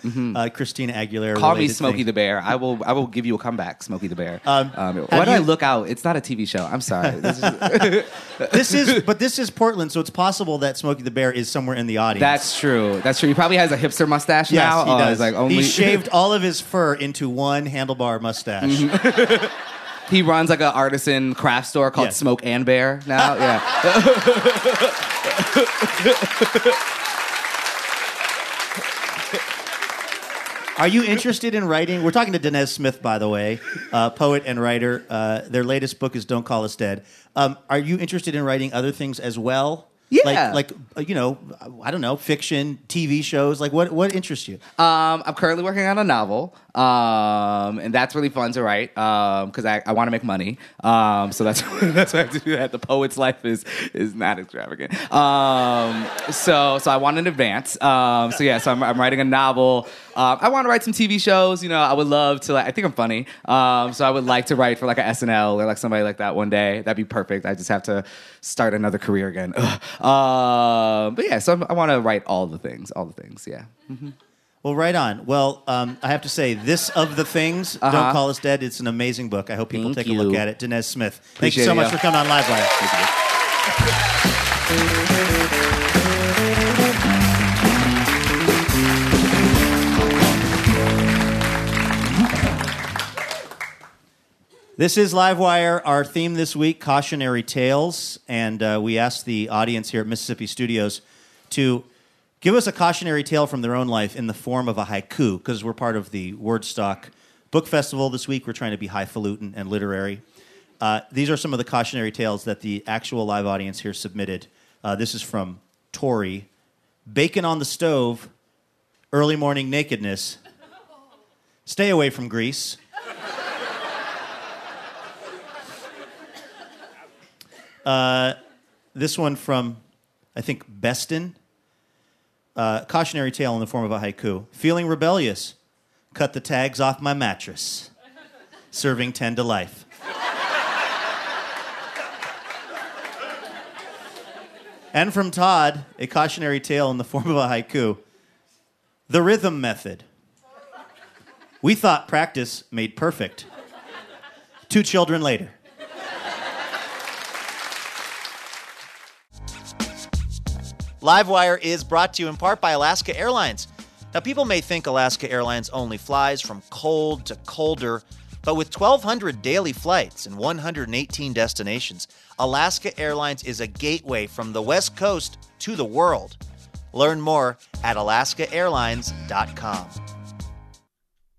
Speaker 1: uh, Christina Aguilera.
Speaker 4: Mm-hmm. Call me Smokey
Speaker 1: things.
Speaker 4: the Bear. I will. I will give you a comeback, Smokey the Bear.
Speaker 1: Um,
Speaker 4: Um, why do I look out? It's not a TV show. I'm sorry. This is-
Speaker 1: This is but this is Portland, so it's possible that Smokey the Bear is somewhere in the audience.
Speaker 4: That's true. That's true. He probably has a hipster mustache
Speaker 1: yes,
Speaker 4: now.
Speaker 1: he
Speaker 4: Oh,
Speaker 1: does.
Speaker 4: like only
Speaker 1: He shaved all of his fur into one handlebar mustache.
Speaker 4: Mm-hmm. he runs like an artisan craft store called. Smoke and Bear now. yeah.
Speaker 1: Are you interested in writing? We're talking to Danez Smith, by the way, uh, poet and writer. Uh, their latest book is "Don't Call Us Dead." Um, are you interested in writing other things as well?
Speaker 4: Yeah.
Speaker 1: like like uh, you know, I don't know, fiction, TV shows. Like what what interests you?
Speaker 4: Um, I'm currently working on a novel, um, and that's really fun to write because I, I want to make money. Um, so that's that's why I have to do that. The poet's life is is not extravagant. Um, so so I want in advance. Um, so yeah, so I'm, I'm writing a novel. Um, I want to write some TV shows. You know, I would love to. Like, I think I'm funny. Um, so I would like to write for like a SNL or like somebody like that one day. That'd be perfect. I just have to start another career again. Um, but yeah, so I'm, I want to write all the things. All the things. Yeah.
Speaker 1: Well, right on. Well, um, I have to say, this of the things,
Speaker 4: Uh-huh.
Speaker 1: "Don't Call Us Dead." It's an amazing book. I hope people
Speaker 4: Thank
Speaker 1: take a look at it. Danez Smith, thank you so much for coming on Livewire. This is Livewire. Our theme this week, cautionary tales, and uh, we asked the audience here at Mississippi Studios to give us a cautionary tale from their own life in the form of a haiku, because we're part of the Wordstock Book Festival this week. We're trying to be highfalutin and literary. Uh, these are some of the cautionary tales that the actual live audience here submitted. Uh, this is from Tori. Bacon on the stove, early morning nakedness. Stay away from grease. This one from, I think, Beston. Uh, cautionary tale in the form of a haiku. Feeling rebellious. Cut the tags off my mattress. Serving 10 to life. and from Todd, a cautionary tale in the form of a haiku. The rhythm method. We thought practice made perfect. Two children later.
Speaker 3: Livewire is brought to you in part by Alaska Airlines. Now, people may think Alaska Airlines only flies from cold to colder, but with 1,200 daily flights and 118 destinations, Alaska Airlines is a gateway from the West Coast to the world. Learn more at alaskaairlines.com.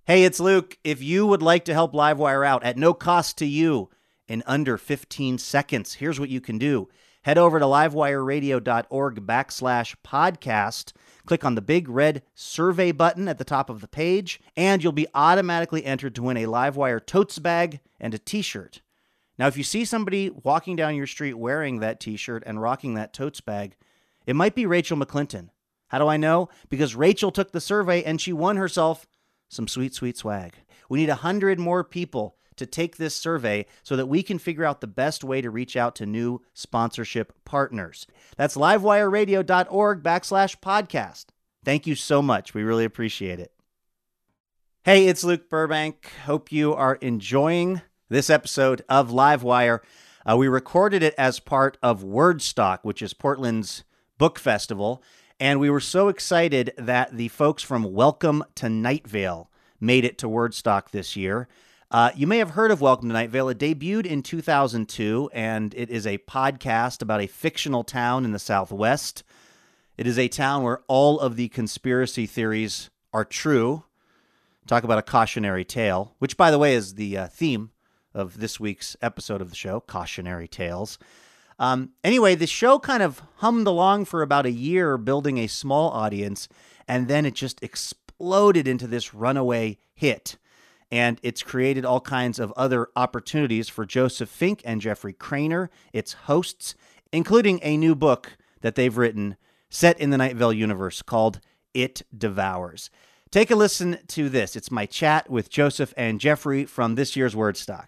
Speaker 1: Hey, it's Luke. If you would like to help Livewire out at no cost to you in under 15 seconds, here's what you can do. Head over to livewireradio.org backslash podcast. Click on the big red survey button at the top of the page, and you'll be automatically entered to win a Livewire totes bag and a t shirt. Now, if you see somebody walking down your street wearing that t shirt and rocking that totes bag, it might be Rachel McClinton. How do I know? Because Rachel took the survey and she won herself some sweet, sweet swag. We need a 100 more people to take this survey so that we can figure out the best way to reach out to new sponsorship partners. That's livewireradio.org backslash podcast. Thank you so much. We really appreciate it. Hey, it's Luke Burbank. Hope you are enjoying this episode of Livewire. Uh, we recorded it as part of Wordstock, which is Portland's book festival. And we were so excited that the folks from Welcome to Night Vale made it to Wordstock this year. Uh, you may have heard of Welcome to Night Vale. It debuted in 2002, and it is a podcast about a fictional town in the Southwest. It is a town where all of the conspiracy theories are true. Talk about a cautionary tale, which, by the way, is the uh, theme of this week's episode of the show Cautionary Tales. Um, anyway, the show kind of hummed along for about a year, building a small audience, and then it just exploded into this runaway hit. And it's created all kinds of other opportunities for Joseph Fink and Jeffrey Cranor, its hosts, including a new book that they've written set in the Night Vale universe called It Devours. Take a listen to this. It's my chat with Joseph and Jeffrey from this year's Wordstock.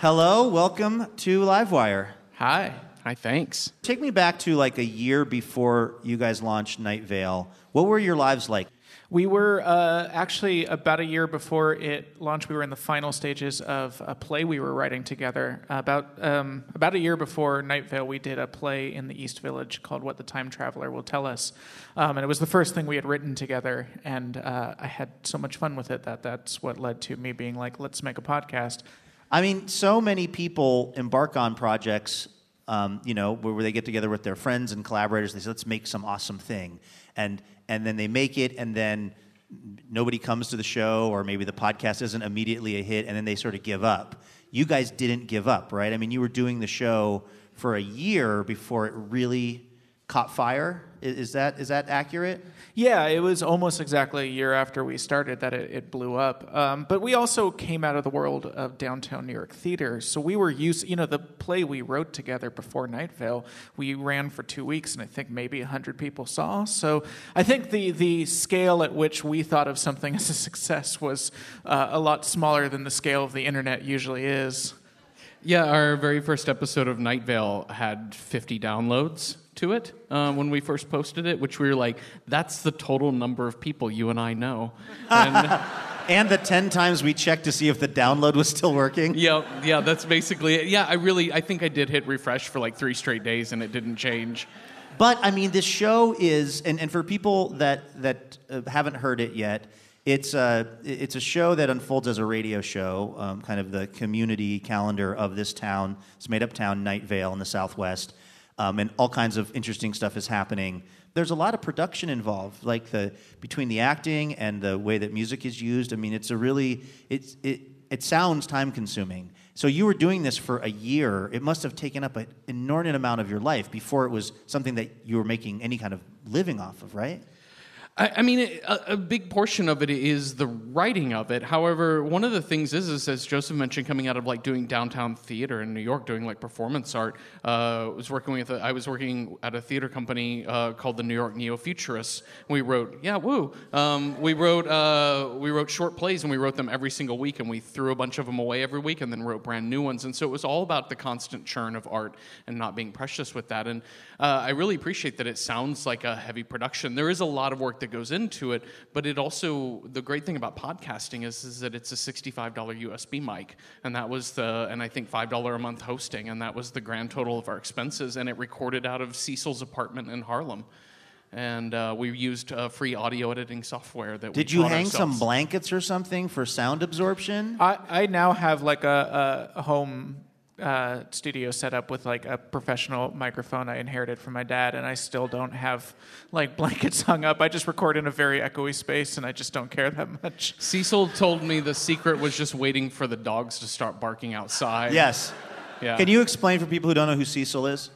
Speaker 1: Hello, welcome to Livewire.
Speaker 5: Hi. Hi, thanks.
Speaker 1: Take me back to like a year before you guys launched Night Vale. What were your lives like?
Speaker 5: We were uh, actually about a year before it launched. We were in the final stages of a play we were writing together. about um, about a year before Night Vale, we did a play in the East Village called "What the Time Traveler Will Tell Us," um, and it was the first thing we had written together. And uh, I had so much fun with it that that's what led to me being like, "Let's make a podcast."
Speaker 1: I mean, so many people embark on projects, um, you know, where, they get together with their friends and collaborators. They say, "Let's make some awesome thing," and and then they make it, and then nobody comes to the show, or maybe the podcast isn't immediately a hit, and then they sort of give up. You guys didn't give up, right? I mean, you were doing the show for a year before it really caught fire. Is, is that is that accurate?
Speaker 5: Yeah, it was almost exactly a year after we started that it, it blew up. Um, but we also came out of the world of downtown New York theater. So we were used, you know, the play we wrote together before Night Vale, we ran for two weeks, and I think maybe 100 people saw. So I think the, the scale at which we thought of something as a success was uh, a lot smaller than the scale of the internet usually is.
Speaker 6: Yeah, our very first episode of Night Vale had 50 downloads to it uh, when we first posted it, which we were like, that's the total number of people you and I know. And,
Speaker 1: And the 10 times we checked to see if the download was still working?
Speaker 6: yeah, yeah, that's basically it. Yeah, I really, I think I did hit refresh for like three straight days and it didn't change.
Speaker 1: But I mean, this show is, and, and for people that that uh, haven't heard it yet, it's a it's a show that unfolds as a radio show, um, kind of the community calendar of this town. It's made up town, Night Vale in the Southwest, um, and all kinds of interesting stuff is happening. There's a lot of production involved, like the between the acting and the way that music is used. I mean, it's a really it's it it sounds time consuming. So you were doing this for a year. It must have taken up an inordinate amount of your life before it was something that you were making any kind of living off of, right?
Speaker 6: I, I mean, a, a big portion of it is the writing of it. However, one of the things is, is as Joseph mentioned, coming out of like doing downtown theater in New York, doing like performance art. Uh, was working with. A, I was working at a theater company uh, called the New York Neo Futurists. We wrote, yeah, woo. Um, we wrote, uh, we wrote short plays, and we wrote them every single week, and we threw a bunch of them away every week, and then wrote brand new ones. And so it was all about the constant churn of art and not being precious with that. And uh, I really appreciate that it sounds like a heavy production. There is a lot of work that goes into it, but it also the great thing about podcasting is, is that it's a $65 USB mic, and that was the and I think $5 a month hosting, and that was the grand total of our expenses, and it recorded out of Cecil's apartment in Harlem. And uh, we used uh, free audio editing software that we
Speaker 1: Did you
Speaker 6: taught
Speaker 1: hang some blankets or something for sound absorption?
Speaker 5: I, I now have like a, a, a home uh, studio setup with like a professional microphone I inherited from my dad, and I still don't have like blankets hung up. I just record in a very echoey space, and I just don't care that much.
Speaker 6: Cecil told me the secret was just waiting for the dogs to start barking outside.
Speaker 1: Yes.
Speaker 6: Yeah.
Speaker 1: Can you explain for people who don't know who Cecil is?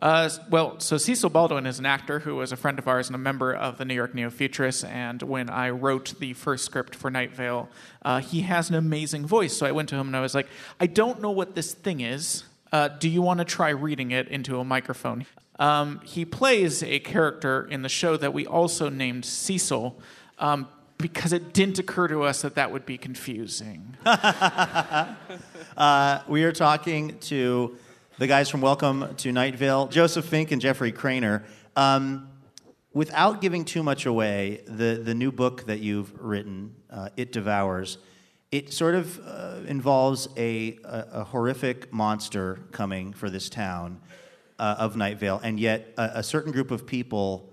Speaker 5: Uh, well, so Cecil Baldwin is an actor who was a friend of ours and a member of the New York Neo Futurists. And when I wrote the first script for Night Vale, uh, he has an amazing voice. So I went to him and I was like, I don't know what this thing is. Uh, do you want to try reading it into a microphone? Um, he plays a character in the show that we also named Cecil. Um, because it didn't occur to us that that would be confusing.
Speaker 1: We are talking to the guys from Welcome to Night Vale, Joseph Fink and Jeffrey Cranor. Um, without giving too much away, the, the new book that you've written, uh, It Devours, it sort of uh, involves a, a, a horrific monster coming for this town uh, of Night Vale, and yet a, a certain group of people,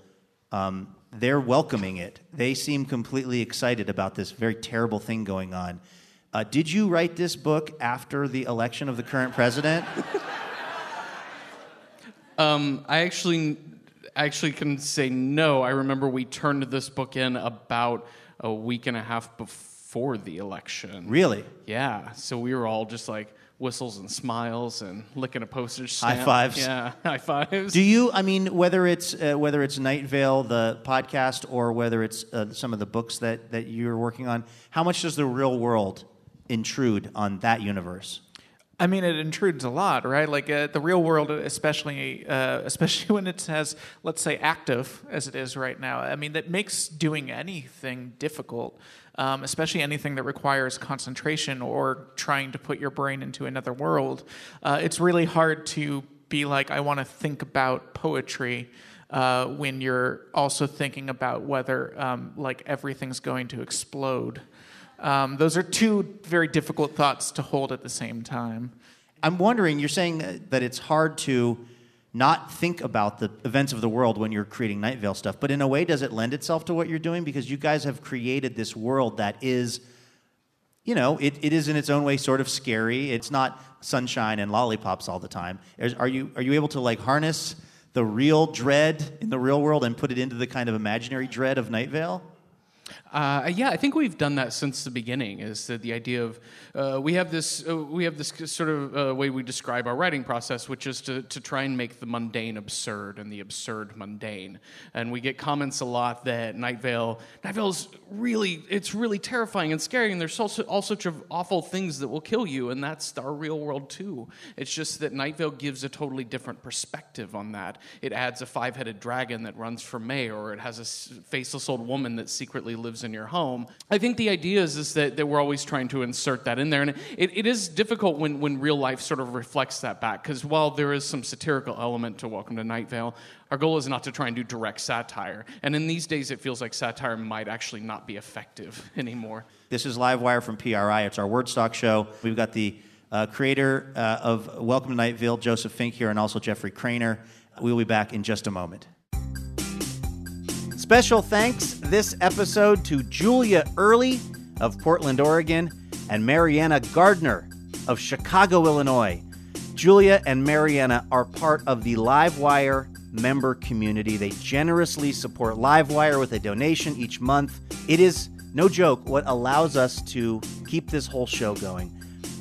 Speaker 1: um, they're welcoming it. They seem completely excited about this very terrible thing going on. Uh, did you write this book after the election of the current president?
Speaker 6: Um, I actually, actually can say no. I remember we turned this book in about a week and a half before the election.
Speaker 1: Really?
Speaker 6: Yeah. So we were all just like whistles and smiles and licking a postage stamp.
Speaker 1: High fives.
Speaker 6: Yeah, high fives.
Speaker 1: Do you? I mean, whether it's uh, whether it's Night Vale, the podcast, or whether it's uh, some of the books that that you're working on, how much does the real world intrude on that universe?
Speaker 5: I mean, it intrudes a lot, right? Like uh, the real world, especially, uh, especially when it's as, let's say, active as it is right now. I mean, that makes doing anything difficult, um, especially anything that requires concentration or trying to put your brain into another world. Uh, it's really hard to be like, I want to think about poetry. Uh, when you're also thinking about whether um, like everything's going to explode um, those are two very difficult thoughts to hold at the same time.
Speaker 1: I'm wondering. You're saying that, it's hard to not think about the events of the world when you're creating Night Vale stuff, but in a way, does it lend itself to what you're doing? Because you guys have created this world that is, you know, it, it is in its own way sort of scary. It's not sunshine and lollipops all the time. Are you are you able to like harness the real dread in the real world and put it into the kind of imaginary dread of Night Vale?
Speaker 6: Uh, yeah, I think we've done that since the beginning. Is that the idea of uh, we have this uh, we have this sort of uh, way we describe our writing process, which is to, to try and make the mundane absurd and the absurd mundane. And we get comments a lot that Night Vale Night Vale's really it's really terrifying and scary, and there's all sorts of awful things that will kill you, and that's our real world too. It's just that Night Vale gives a totally different perspective on that. It adds a five-headed dragon that runs for mayor, or it has a faceless old woman that secretly lives in your home. I think the idea is, is that, that we're always trying to insert that in there. And it, it is difficult when, when real life sort of reflects that back, because while there is some satirical element to Welcome to Night Vale, our goal is not to try and do direct satire. And in these days, it feels like satire might actually not be effective anymore.
Speaker 1: This is Livewire from PRI. It's our Wordstock show. We've got the uh, creator uh, of Welcome to Night Vale, Joseph Fink here, and also Jeffrey Cranor. We'll be back in just a moment. Special thanks this episode to Julia Early of Portland, Oregon, and Mariana Gardner of Chicago, Illinois. Julia and Mariana are part of the Livewire member community. They generously support Livewire with a donation each month. It is, no joke, what allows us to keep this whole show going.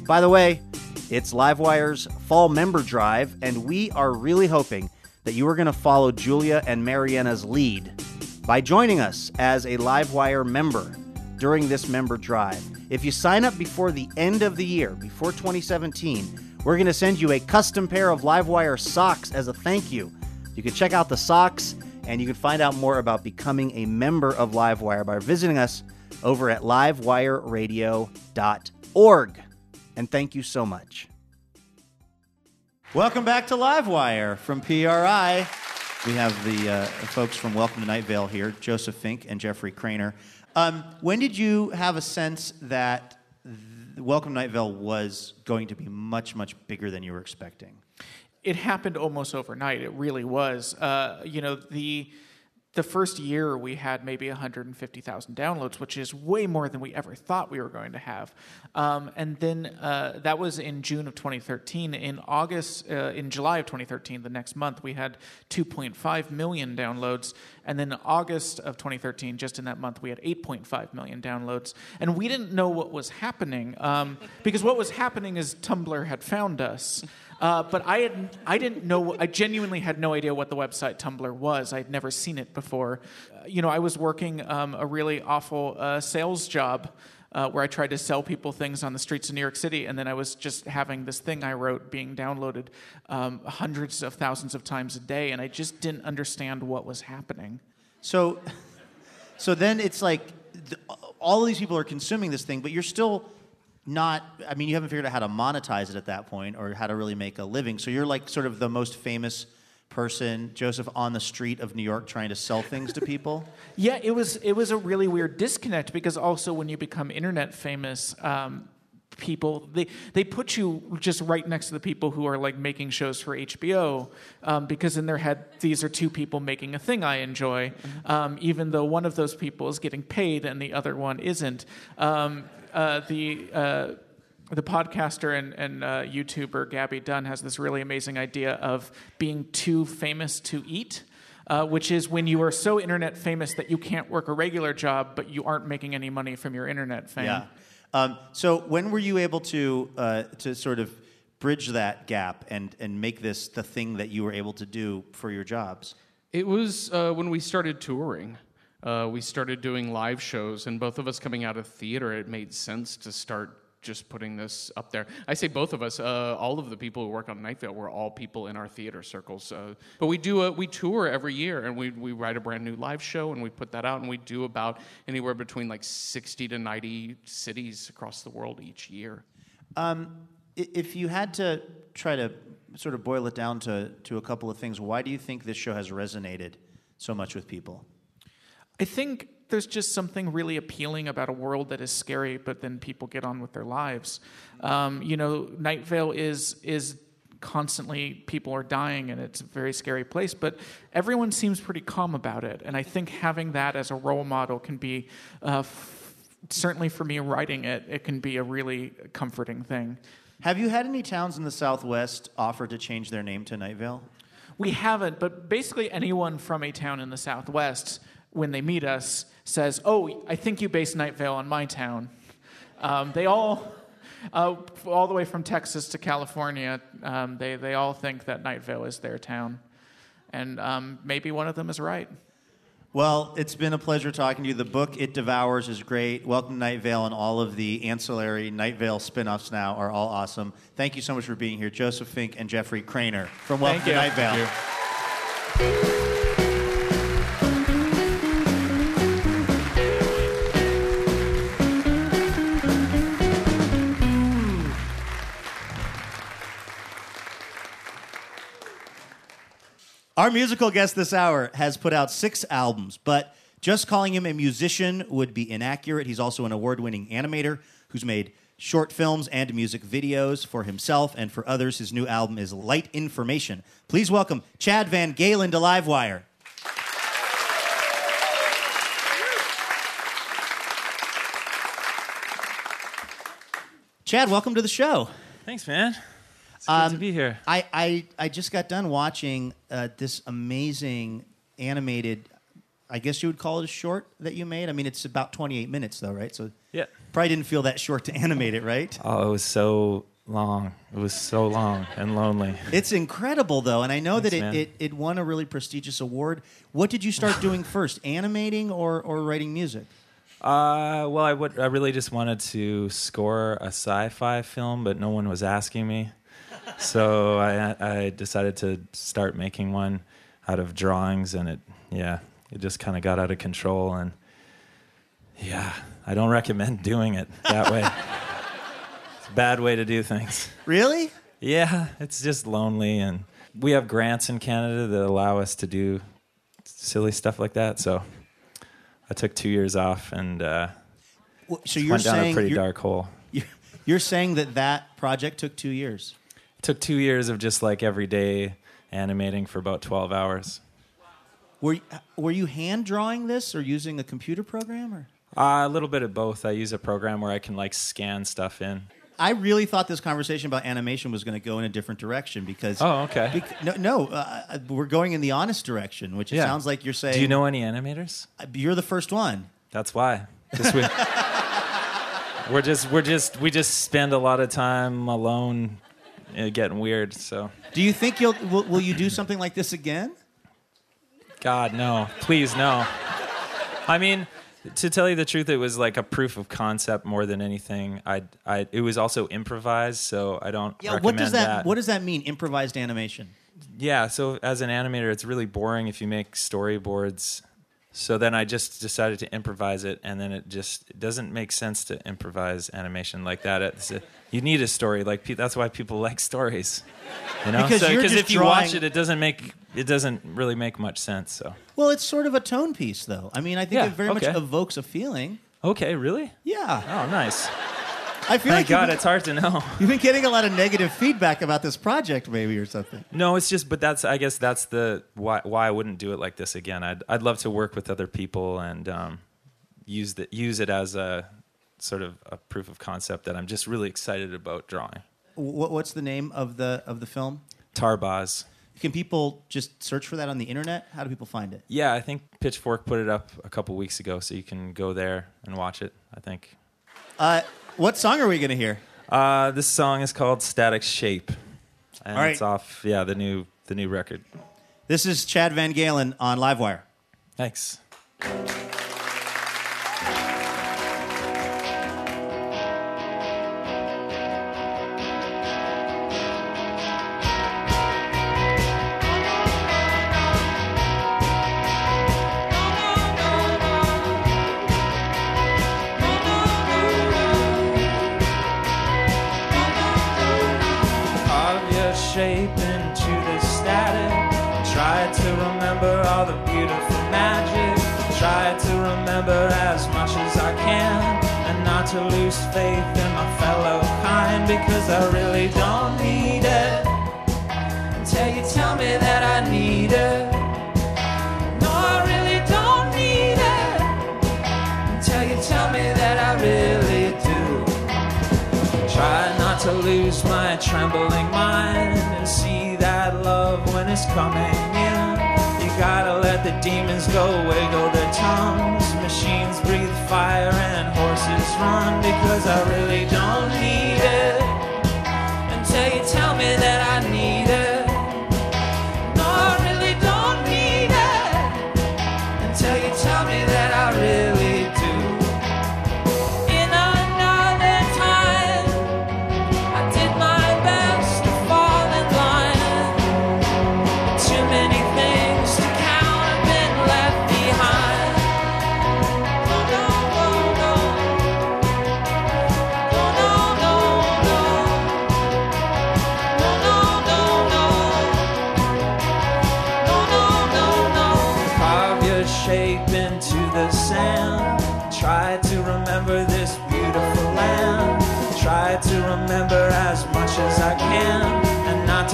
Speaker 1: By the way, it's Livewire's fall member drive, and we are really hoping that you are going to follow Julia and Mariana's lead by joining us as a Livewire member during this member drive. If you sign up before the end of the year, before 2017, we're going to send you a custom pair of Livewire socks as a thank you. You can check out the socks and you can find out more about becoming a member of Livewire by visiting us over at livewireradio.org. And thank you so much. Welcome back to Livewire from PRI. We have the uh, folks from Welcome to Night Vale here, Joseph Fink and Jeffrey Cranor. Um, when did you have a sense that th- Welcome to Night Vale was going to be much, much bigger than you were expecting?
Speaker 5: It happened almost overnight. It really was. Uh, you know, the the first year we had maybe 150,000 downloads, which is way more than we ever thought we were going to have. Um, and then uh, that was in June of 2013. In August, uh, in July of 2013, the next month, we had 2.5 million downloads. And then August of 2013, just in that month, we had 8.5 million downloads. And we didn't know what was happening um, because what was happening is Tumblr had found us. Uh, but I had I didn't know I genuinely had no idea what the website Tumblr was. I'd never seen it before. Uh, you know, I was working um, a really awful uh, sales job. Uh, where I tried to sell people things on the streets of New York City, and then I was just having this thing I wrote being downloaded um, hundreds of thousands of times a day, and I just didn't understand what was happening.
Speaker 1: So, so then it's like th- all these people are consuming this thing, but you're still not. I mean, you haven't figured out how to monetize it at that point, or how to really make a living. So you're like sort of the most famous person, Joseph, on the street of New York, trying to sell things to people.
Speaker 5: Yeah, it was it was a really weird disconnect because also when you become internet famous, um, people they they put you just right next to the people who are like making shows for HBO um, because in their head these are two people making a thing I enjoy, um, even though one of those people is getting paid and the other one isn't. Um, uh, the uh, the podcaster and, and uh, YouTuber Gabby Dunn has this really amazing idea of being too famous to eat. Uh, which is when you are so internet famous that you can't work a regular job, but you aren't making any money from your internet fame.
Speaker 1: Yeah. Um, so when were you able to uh, to sort of bridge that gap and and make this the thing that you were able to do for your jobs?
Speaker 6: It was uh, when we started touring. Uh, we started doing live shows, and both of us coming out of theater, it made sense to start just putting this up there. I say both of us. Uh, all of the people who work on Night Vale were all people in our theater circles. Uh, but we do a, we tour every year, and we we write a brand new live show, and we put that out, and we do about anywhere between like sixty to ninety cities across the world each year.
Speaker 1: Um, if you had to try to sort of boil it down to to a couple of things, why do you think this show has resonated so much with people?
Speaker 5: I think there's just something really appealing about a world that is scary, but then people get on with their lives. Um, you know, Night Vale is is constantly people are dying and it's a very scary place but everyone seems pretty calm about it and i think having that as a role model can be uh, f- certainly for me writing it it can be a really comforting thing
Speaker 1: Have you had any towns in the Southwest offer to change their name to Night Vale?
Speaker 5: We haven't, but basically anyone from a town in the Southwest, when they meet us, says, "Oh, I think you based Night Vale on my town." Um, they all, uh, all the way from Texas to California, um, they they all think that Night Vale is their town, and um, maybe one of them is right.
Speaker 1: Well, it's been a pleasure talking to you. The book It Devours is great. Welcome to Night Vale, and all of the ancillary Night Vale spin-offs now are all awesome. Thank you so much for being here, Joseph Fink and Jeffrey Cranor from Welcome
Speaker 5: Thank
Speaker 1: to
Speaker 5: you.
Speaker 1: Night Vale. Our musical guest this hour has put out six albums, but just calling him a musician would be inaccurate. He's also an award winning animator who's made short films and music videos for himself and for others. His new album is Light Information. Please welcome Chad VanGaalen to Livewire. Chad, welcome to the show.
Speaker 7: Thanks, man. It's good
Speaker 1: Um,
Speaker 7: to be here.
Speaker 1: I, I, I just got done watching uh, this amazing animated, I guess you would call it a short that you made. I mean, it's about 28 minutes, though, right? So
Speaker 7: Yeah.
Speaker 1: probably didn't feel that short to animate it, right?
Speaker 7: Oh, it was so long. It was so long and lonely.
Speaker 1: It's incredible, though, and I know that it, it, it won a really prestigious award. What did you start doing first, animating or, or writing music?
Speaker 7: Uh, well, I would. I really just wanted to score a sci-fi film, but no one was asking me, so I I decided to start making one out of drawings, and it yeah, it just kind of got out of control, and yeah, I don't recommend doing it that way. it's a bad way to do things.
Speaker 1: Really?
Speaker 7: Yeah, it's just lonely, and we have grants in Canada that allow us to do silly stuff like that. So I took two years off and uh,
Speaker 1: So you're
Speaker 7: went down a pretty dark hole.
Speaker 1: you're- you're saying that that project took two years.
Speaker 7: Took two years of just like every day animating for about twelve hours.
Speaker 1: Were were you hand drawing this or using a computer program or?
Speaker 7: Uh, a little bit of both. I use a program where I can like scan stuff in.
Speaker 1: I really thought this conversation about animation was going to go in a different direction because.
Speaker 7: Oh, okay.
Speaker 1: bec- no, no uh, we're going in the honest direction, which it
Speaker 7: Yeah.
Speaker 1: sounds like you're saying.
Speaker 7: Do you know any animators?
Speaker 1: You're the first one.
Speaker 7: That's why. This we're just we're just we just spend a lot of time alone, uh, getting weird. So,
Speaker 1: Do you think you'll will, will you do something like this again?
Speaker 7: God no, please no. I mean, to tell you the truth, it was like a proof of concept more than anything. I I it was also improvised, so I don't.
Speaker 1: Yeah. What does that, What does that mean? Improvised animation.
Speaker 7: yeah so as an animator it's really boring if you make storyboards so then i just decided to improvise it and then it just it doesn't make sense to improvise animation like that it's a, you need a story like pe- that's why people like stories you know
Speaker 1: Because
Speaker 7: So- if you watch it it doesn't make it doesn't really make much sense so
Speaker 1: Well, it's sort of a tone piece, though. I mean, I think
Speaker 7: Yeah,
Speaker 1: it very much evokes a feeling.
Speaker 7: okay really
Speaker 1: Yeah.
Speaker 7: oh nice
Speaker 1: I feel
Speaker 7: thank
Speaker 1: like
Speaker 7: god
Speaker 1: been-
Speaker 7: it's hard to know
Speaker 1: You've been getting a lot of negative feedback about this project, maybe, or something.
Speaker 7: No, it's just, but that's, I guess that's the why, why I wouldn't do it like this again. I'd, I'd love to work with other people and um, use the, use it as a sort of a proof of concept that I'm just really excited about drawing.
Speaker 1: What, what's the name of the of the film?
Speaker 7: Tarboz.
Speaker 1: Can people just search for that on the internet? How do people find it?
Speaker 7: Yeah, I think Pitchfork put it up a couple weeks ago, so you can go there and watch it. I think.
Speaker 1: Uh, what song are we going to hear?
Speaker 7: Uh, this song is called Static Shape, and
Speaker 1: All right.
Speaker 7: it's off yeah the new the new record.
Speaker 1: This is Chad VanGaalen on Livewire.
Speaker 7: Thanks. Demons go, wiggle their tongues. Machines breathe fire and horses run because I really don't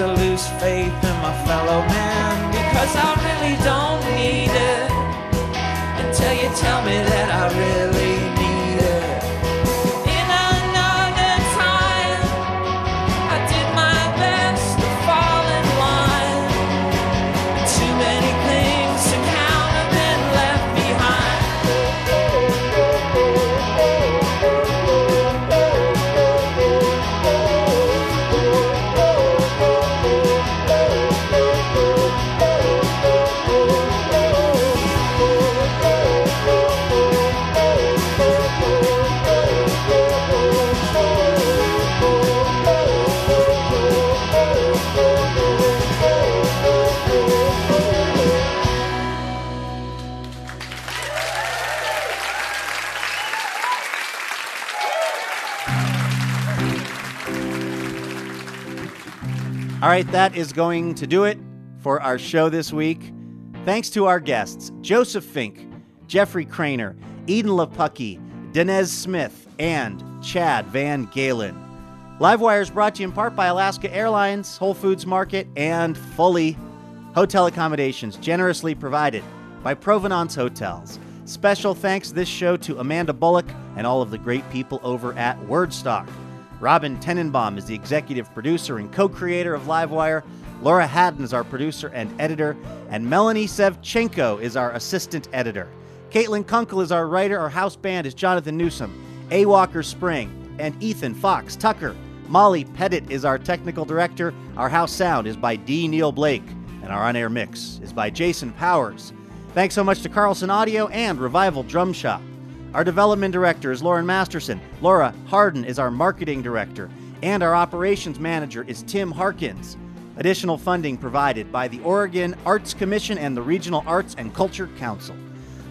Speaker 7: to lose faith in my fellow man. Because I really don't need it. Until you tell me that I really
Speaker 3: All right, that is going to do it for our show this week. Thanks to our guests Joseph Fink, Jeffrey Cranor, Edan Lepucki, Danez Smith, and Chad VanGaalen. Livewire is brought to you in part by Alaska Airlines, Whole Foods Market, and Fully Hotel accommodations generously provided
Speaker 1: by Provenance Hotels. Special thanks this show to Amanda Bullock and all of the great people over at Wordstock. Robin Tenenbaum is the executive producer and co creator of Livewire. Laura Haddon is our producer and editor, and Melanie Sevcenko is our assistant editor. Caitlin Kunkel is our writer. Our house band is Jonathan Newsom, A. Walker Spring, and Ethan Fox Tucker. Molly Pettit is our technical director. Our house sound is by D. Neil Blake, and our on air mix is by Jason Powers. Thanks so much to Carlson Audio and Revival Drum Shop. Our development director is Lauren Masterson. Laura Harden is our marketing director, and our operations manager is Tim Harkins. Additional funding provided by the Oregon Arts Commission and the Regional Arts and Culture Council.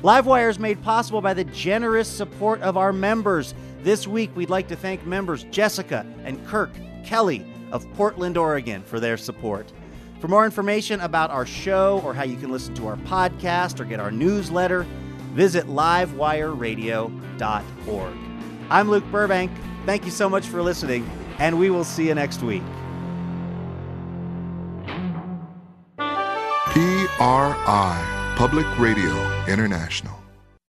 Speaker 1: Livewire is made possible by the generous support of our members. This week, we'd like to thank members Jessica and Kirk Kelly of Portland, Oregon, for their support. For more information about our show or how you can listen to our podcast or get our newsletter, visit livewireradio.org. I'm Luke Burbank. Thank you so much for listening, and we will see you next week.
Speaker 8: PRI, Public Radio International.